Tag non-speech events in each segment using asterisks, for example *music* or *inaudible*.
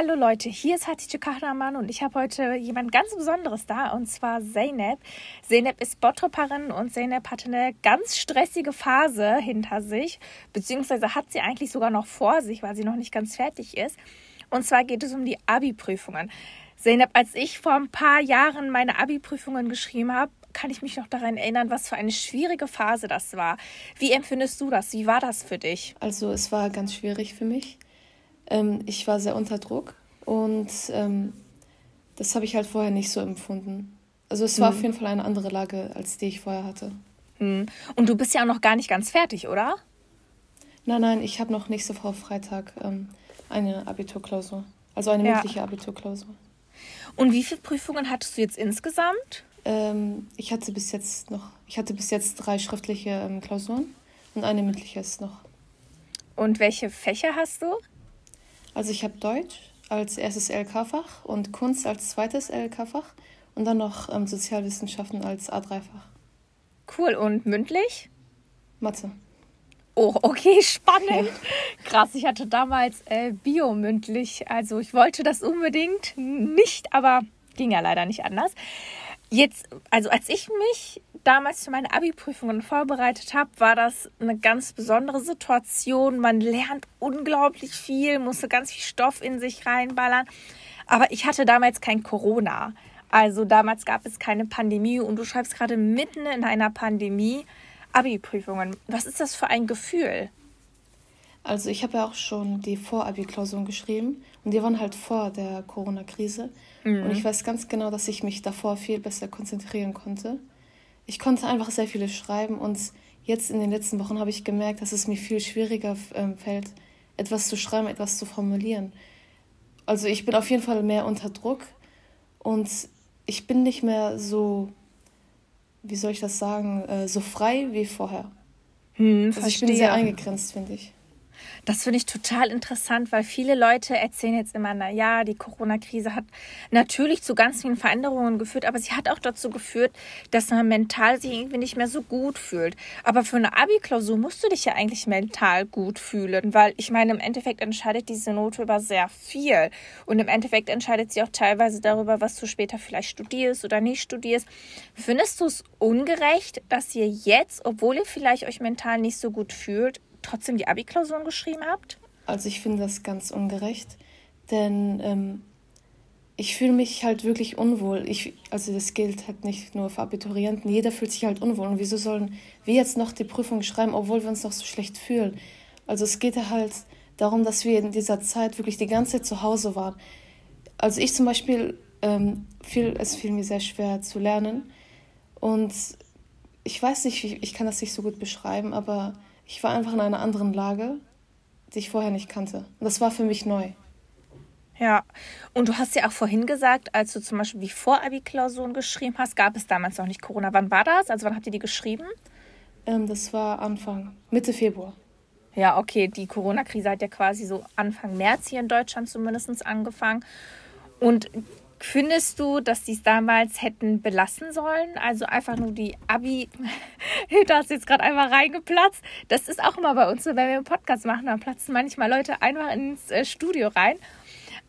Hallo Leute, hier ist Hatice Kahraman und ich habe heute jemand ganz Besonderes da und zwar Zeynep. Zeynep ist Bottroperin und Zeynep hatte eine ganz stressige Phase hinter sich, beziehungsweise hat sie eigentlich sogar noch vor sich, weil sie noch nicht ganz fertig ist. Und zwar geht es um die Abi-Prüfungen. Zeynep, als ich vor ein paar Jahren meine Abi-Prüfungen geschrieben habe, kann ich mich noch daran erinnern, was für eine schwierige Phase das war. Wie empfindest du das? Wie war das für dich? Also es war ganz schwierig für mich. Ähm, ich war sehr unter Druck und ähm, das habe ich halt vorher nicht so empfunden. Also es war mhm. auf jeden Fall eine andere Lage, als die ich vorher hatte. Mhm. Und du bist ja auch noch gar nicht ganz fertig, oder? Nein, nein, ich habe noch nächste Woche Freitag ähm, eine Abiturklausur. Also eine ja. mündliche Abiturklausur. Und wie viele Prüfungen hattest du jetzt insgesamt? Ähm, ich hatte bis jetzt noch, ich hatte bis jetzt drei schriftliche ähm, Klausuren und eine mündliche ist noch. Und welche Fächer hast du? Also ich habe Deutsch als erstes LK-Fach und Kunst als zweites LK-Fach und dann noch ähm, Sozialwissenschaften als A3-Fach. Cool. Und mündlich? Mathe. Oh, okay, *laughs* spannend. Krass, ich hatte damals äh, Bio mündlich. Also ich wollte das unbedingt nicht, aber ging ja leider nicht anders. Jetzt, also als ich mich damals für meine Abi-Prüfungen vorbereitet habe, war das eine ganz besondere Situation. Man lernt unglaublich viel, musste ganz viel Stoff in sich reinballern. Aber ich hatte damals kein Corona. Also damals gab es keine Pandemie und du schreibst gerade mitten in einer Pandemie Abi-Prüfungen. Was ist das für ein Gefühl? Also ich habe ja auch schon die Vor-Abi-Klausuren geschrieben und die waren halt vor der Corona-Krise. Mhm. Und ich weiß ganz genau, dass ich mich davor viel besser konzentrieren konnte. Ich konnte einfach sehr viele schreiben und jetzt in den letzten Wochen habe ich gemerkt, dass es mir viel schwieriger äh, fällt, etwas zu schreiben, etwas zu formulieren. Also ich bin auf jeden Fall mehr unter Druck und ich bin nicht mehr so, wie soll ich das sagen, äh, so frei wie vorher. Hm, also ich bin sehr eingegrenzt, finde ich. Das finde ich total interessant, weil viele Leute erzählen jetzt immer, na ja, die Corona-Krise hat natürlich zu ganz vielen Veränderungen geführt, aber sie hat auch dazu geführt, dass man mental sich irgendwie nicht mehr so gut fühlt. Aber für eine Abi-Klausur musst du dich ja eigentlich mental gut fühlen, weil ich meine, im Endeffekt entscheidet diese Note über sehr viel. Und im Endeffekt entscheidet sie auch teilweise darüber, was du später vielleicht studierst oder nicht studierst. Findest du es ungerecht, dass ihr jetzt, obwohl ihr vielleicht euch mental nicht so gut fühlt, trotzdem die Abi-Klausuren geschrieben habt? Also ich finde das ganz ungerecht, denn ähm, ich fühle mich halt wirklich unwohl. Ich, also das gilt halt nicht nur für Abiturienten. Jeder fühlt sich halt unwohl. Und wieso sollen wir jetzt noch die Prüfung schreiben, obwohl wir uns noch so schlecht fühlen? Also es geht halt darum, dass wir in dieser Zeit wirklich die ganze Zeit zu Hause waren. Also ich zum Beispiel, ähm, fiel, es fiel mir sehr schwer zu lernen. Und ich weiß nicht, ich kann das nicht so gut beschreiben, aber ich war einfach in einer anderen Lage, die ich vorher nicht kannte. Und das war für mich neu. Ja, und du hast ja auch vorhin gesagt, als du zum Beispiel die Vorabi-Klausuren geschrieben hast, gab es damals noch nicht Corona. Wann war das? Also wann habt ihr die geschrieben? Ähm, das war Anfang, Mitte Februar. Ja, okay, die Corona-Krise hat ja quasi so Anfang März hier in Deutschland zumindest angefangen. Und Findest du, dass sie es damals hätten belassen sollen? Also einfach nur die Abi. *laughs* da ist jetzt gerade einmal reingeplatzt. Das ist auch immer bei uns so, wenn wir einen Podcast machen, dann platzen manchmal Leute einfach ins äh, Studio rein.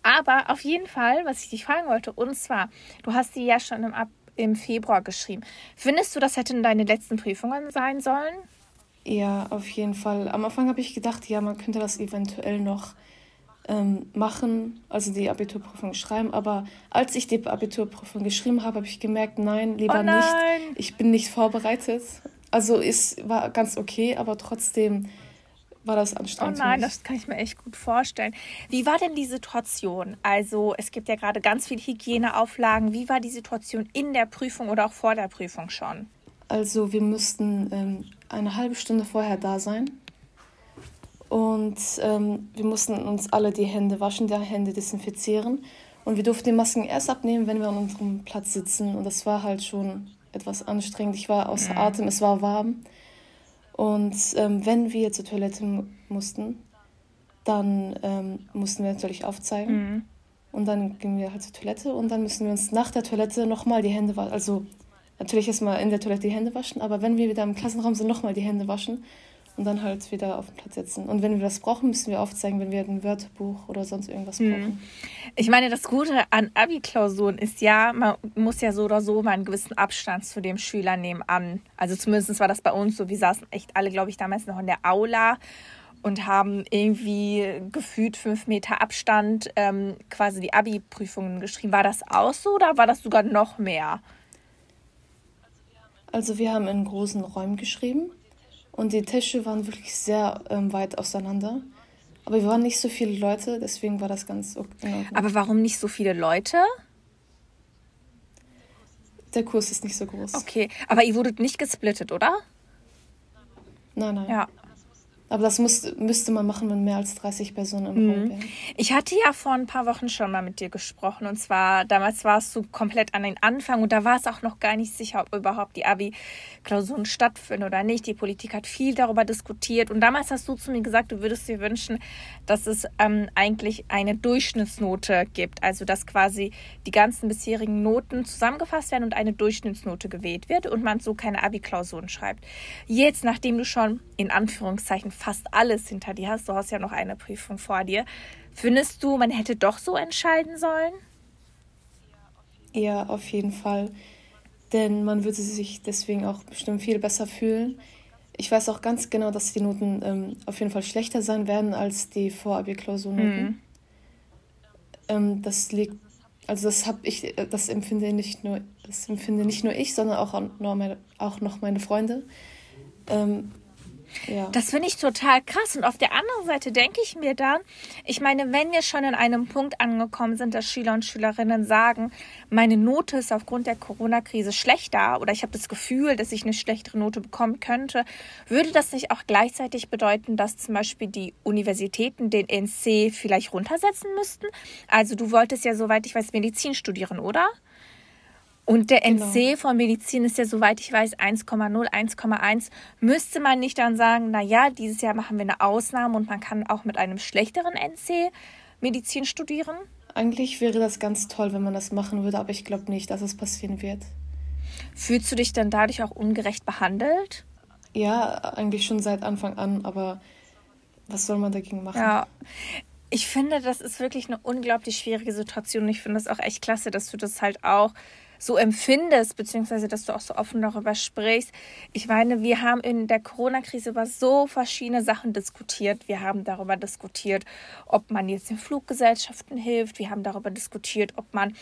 Aber auf jeden Fall, was ich dich fragen wollte, und zwar, du hast sie ja schon im, Ab im Februar geschrieben. Findest du, das hätten deine letzten Prüfungen sein sollen? Ja, auf jeden Fall. Am Anfang habe ich gedacht, ja, man könnte das eventuell noch ähm, machen, also die Abiturprüfung schreiben. Aber als ich die Abiturprüfung geschrieben habe, habe ich gemerkt, nein, lieber oh nein. nicht. Ich bin nicht vorbereitet. Also es war ganz okay, aber trotzdem war das anstrengend. Oh nein, das kann ich mir echt gut vorstellen. Wie war denn die Situation? Also es gibt ja gerade ganz viele Hygieneauflagen. Wie war die Situation in der Prüfung oder auch vor der Prüfung schon? Also wir mussten ähm, eine halbe Stunde vorher da sein. Und ähm, wir mussten uns alle die Hände waschen, die Hände desinfizieren. Und wir durften die Masken erst abnehmen, wenn wir an unserem Platz sitzen. Und das war halt schon etwas anstrengend. Ich war außer mhm. Atem, es war warm. Und ähm, wenn wir zur Toilette mussten, dann ähm, mussten wir natürlich aufzeigen. Mhm. Und dann gingen wir halt zur Toilette und dann müssen wir uns nach der Toilette nochmal die Hände waschen. Also natürlich erstmal in der Toilette die Hände waschen, aber wenn wir wieder im Klassenraum sind, nochmal die Hände waschen. Und dann halt wieder auf den Platz setzen. Und wenn wir das brauchen, müssen wir aufzeigen, wenn wir ein Wörterbuch oder sonst irgendwas mhm. brauchen. Ich meine, das Gute an Abi-Klausuren ist ja, man muss ja so oder so mal einen gewissen Abstand zu dem Schüler nehmen an. Also zumindest war das bei uns so. Wir saßen echt alle, glaube ich, damals noch in der Aula und haben irgendwie gefühlt fünf Meter Abstand ähm, quasi die Abi-Prüfungen geschrieben. War das auch so oder war das sogar noch mehr? Also wir haben in großen Räumen geschrieben und die Tische waren wirklich sehr ähm, weit auseinander. Aber wir waren nicht so viele Leute, deswegen war das ganz okay. Aber warum nicht so viele Leute? Der Kurs ist nicht so groß. Okay, aber ihr wurdet nicht gesplittet, oder? Nein, nein. Ja. Aber das muss, müsste man machen, wenn mehr als 30 Personen im mhm. Raum wären. Ich hatte ja vor ein paar Wochen schon mal mit dir gesprochen. Und zwar, damals warst du komplett an den Anfang und da war es auch noch gar nicht sicher, ob überhaupt die Abi-Klausuren stattfinden oder nicht. Die Politik hat viel darüber diskutiert. Und damals hast du zu mir gesagt, du würdest dir wünschen, dass es ähm, eigentlich eine Durchschnittsnote gibt. Also, dass quasi die ganzen bisherigen Noten zusammengefasst werden und eine Durchschnittsnote gewählt wird und man so keine Abi-Klausuren schreibt. Jetzt, nachdem du schon in Anführungszeichen fast alles hinter dir hast, du hast ja noch eine Prüfung vor dir, findest du, man hätte doch so entscheiden sollen? Ja, auf jeden Fall. Denn man würde sich deswegen auch bestimmt viel besser fühlen. Ich weiß auch ganz genau, dass die Noten ähm, auf jeden Fall schlechter sein werden als die Vorabi-Klausurnoten. Mhm. Ähm, das liegt, also das habe ich, äh, das empfinde nicht nur, das empfinde nicht nur ich, sondern auch, noch meine, auch noch meine Freunde. Ähm, ja. Das finde ich total krass. Und auf der anderen Seite denke ich mir dann, ich meine, wenn wir schon in einem Punkt angekommen sind, dass Schüler und Schülerinnen sagen, meine Note ist aufgrund der Corona-Krise schlechter oder ich habe das Gefühl, dass ich eine schlechtere Note bekommen könnte, würde das nicht auch gleichzeitig bedeuten, dass zum Beispiel die Universitäten den NC vielleicht runtersetzen müssten? Also du wolltest ja, soweit ich weiß, Medizin studieren, oder? Und der genau. NC von Medizin ist ja, soweit ich weiß, 1,0, 1,1. Müsste man nicht dann sagen, na ja, dieses Jahr machen wir eine Ausnahme und man kann auch mit einem schlechteren NC Medizin studieren? Eigentlich wäre das ganz toll, wenn man das machen würde, aber ich glaube nicht, dass es passieren wird. Fühlst du dich dann dadurch auch ungerecht behandelt? Ja, eigentlich schon seit Anfang an, aber was soll man dagegen machen? Ja. Ich finde, das ist wirklich eine unglaublich schwierige Situation. Ich finde es auch echt klasse, dass du das halt auch so empfindest, beziehungsweise dass du auch so offen darüber sprichst. Ich meine, wir haben in der Corona-Krise über so verschiedene Sachen diskutiert. Wir haben darüber diskutiert, ob man jetzt den Fluggesellschaften hilft. Wir haben darüber diskutiert, ob man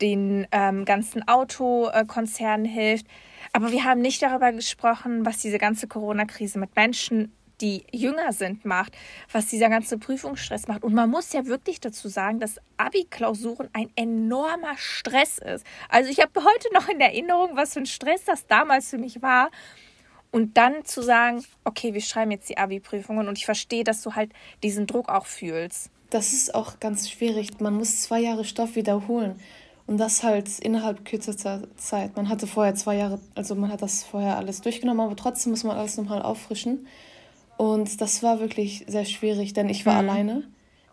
den ähm, ganzen Autokonzernen hilft. Aber wir haben nicht darüber gesprochen, was diese ganze Corona-Krise mit Menschen die jünger sind, macht, was dieser ganze Prüfungsstress macht. Und man muss ja wirklich dazu sagen, dass Abi-Klausuren ein enormer Stress ist. Also ich habe heute noch in Erinnerung, was für ein Stress das damals für mich war. Und dann zu sagen, okay, wir schreiben jetzt die Abi-Prüfungen und ich verstehe, dass du halt diesen Druck auch fühlst. Das ist auch ganz schwierig. Man muss zwei Jahre Stoff wiederholen. Und das halt innerhalb kürzester Zeit. Man hatte vorher zwei Jahre, also man hat das vorher alles durchgenommen, aber trotzdem muss man alles nochmal auffrischen. Und das war wirklich sehr schwierig, denn ich war mhm. alleine.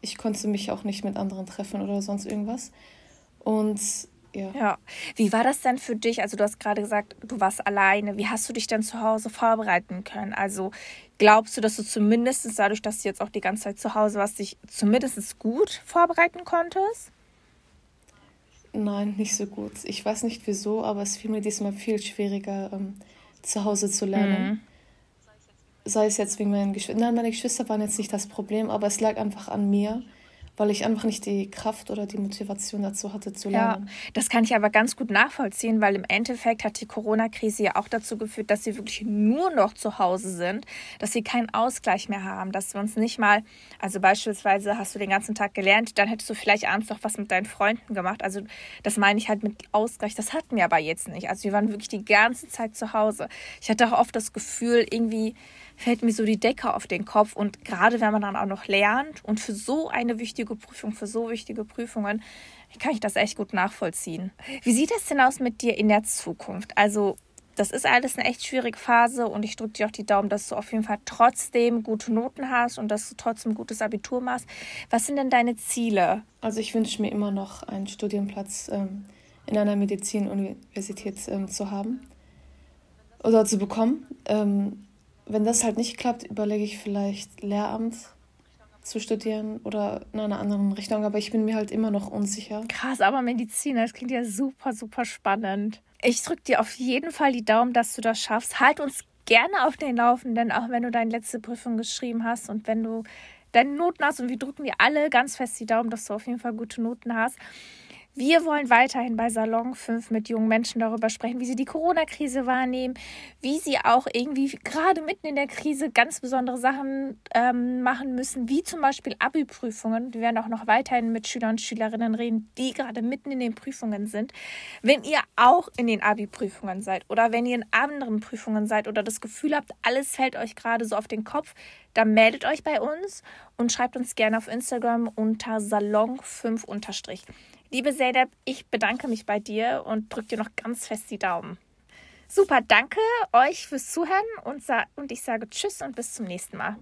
Ich konnte mich auch nicht mit anderen treffen oder sonst irgendwas. Und ja. Ja. Wie war das denn für dich? Also, du hast gerade gesagt, du warst alleine. Wie hast du dich denn zu Hause vorbereiten können? Also, glaubst du, dass du zumindest dadurch, dass du jetzt auch die ganze Zeit zu Hause warst, dich zumindest gut vorbereiten konntest? Nein, nicht so gut. Ich weiß nicht wieso, aber es fiel mir diesmal viel schwieriger, ähm, zu Hause zu lernen. Mhm sei es jetzt wegen meinen Geschwistern. Nein, meine Geschwister waren jetzt nicht das Problem, aber es lag einfach an mir weil ich einfach nicht die Kraft oder die Motivation dazu hatte zu lernen. Ja, das kann ich aber ganz gut nachvollziehen, weil im Endeffekt hat die Corona-Krise ja auch dazu geführt, dass sie wirklich nur noch zu Hause sind, dass sie keinen Ausgleich mehr haben, dass wir uns nicht mal, also beispielsweise hast du den ganzen Tag gelernt, dann hättest du vielleicht abends noch was mit deinen Freunden gemacht. Also das meine ich halt mit Ausgleich, das hatten wir aber jetzt nicht. Also wir waren wirklich die ganze Zeit zu Hause. Ich hatte auch oft das Gefühl, irgendwie fällt mir so die Decke auf den Kopf. Und gerade wenn man dann auch noch lernt und für so eine wichtige Prüfung, für so wichtige Prüfungen, kann ich das echt gut nachvollziehen. Wie sieht es denn aus mit dir in der Zukunft? Also, das ist alles eine echt schwierige Phase und ich drücke dir auch die Daumen, dass du auf jeden Fall trotzdem gute Noten hast und dass du trotzdem gutes Abitur machst. Was sind denn deine Ziele? Also ich wünsche mir immer noch einen Studienplatz ähm, in einer Medizinuniversität ähm, zu haben oder zu bekommen. Ähm, wenn das halt nicht klappt, überlege ich vielleicht Lehramt zu studieren oder in einer anderen Richtung, aber ich bin mir halt immer noch unsicher. Krass, aber Medizin, das klingt ja super, super spannend. Ich drücke dir auf jeden Fall die Daumen, dass du das schaffst. Halt uns gerne auf den Laufenden, auch wenn du deine letzte Prüfung geschrieben hast und wenn du deine Noten hast. Und wir drücken dir alle ganz fest die Daumen, dass du auf jeden Fall gute Noten hast. Wir wollen weiterhin bei Salon 5 mit jungen Menschen darüber sprechen, wie sie die Corona-Krise wahrnehmen, wie sie auch irgendwie gerade mitten in der Krise ganz besondere Sachen ähm, machen müssen, wie zum Beispiel Abi-Prüfungen. Wir werden auch noch weiterhin mit Schülern und Schülerinnen reden, die gerade mitten in den Prüfungen sind. Wenn ihr auch in den Abi-Prüfungen seid oder wenn ihr in anderen Prüfungen seid oder das Gefühl habt, alles fällt euch gerade so auf den Kopf, dann meldet euch bei uns und schreibt uns gerne auf Instagram unter Salon5 unterstrich. Liebe Zeynep, ich bedanke mich bei dir und drücke dir noch ganz fest die Daumen. Super, danke euch fürs Zuhören und, und ich sage Tschüss und bis zum nächsten Mal.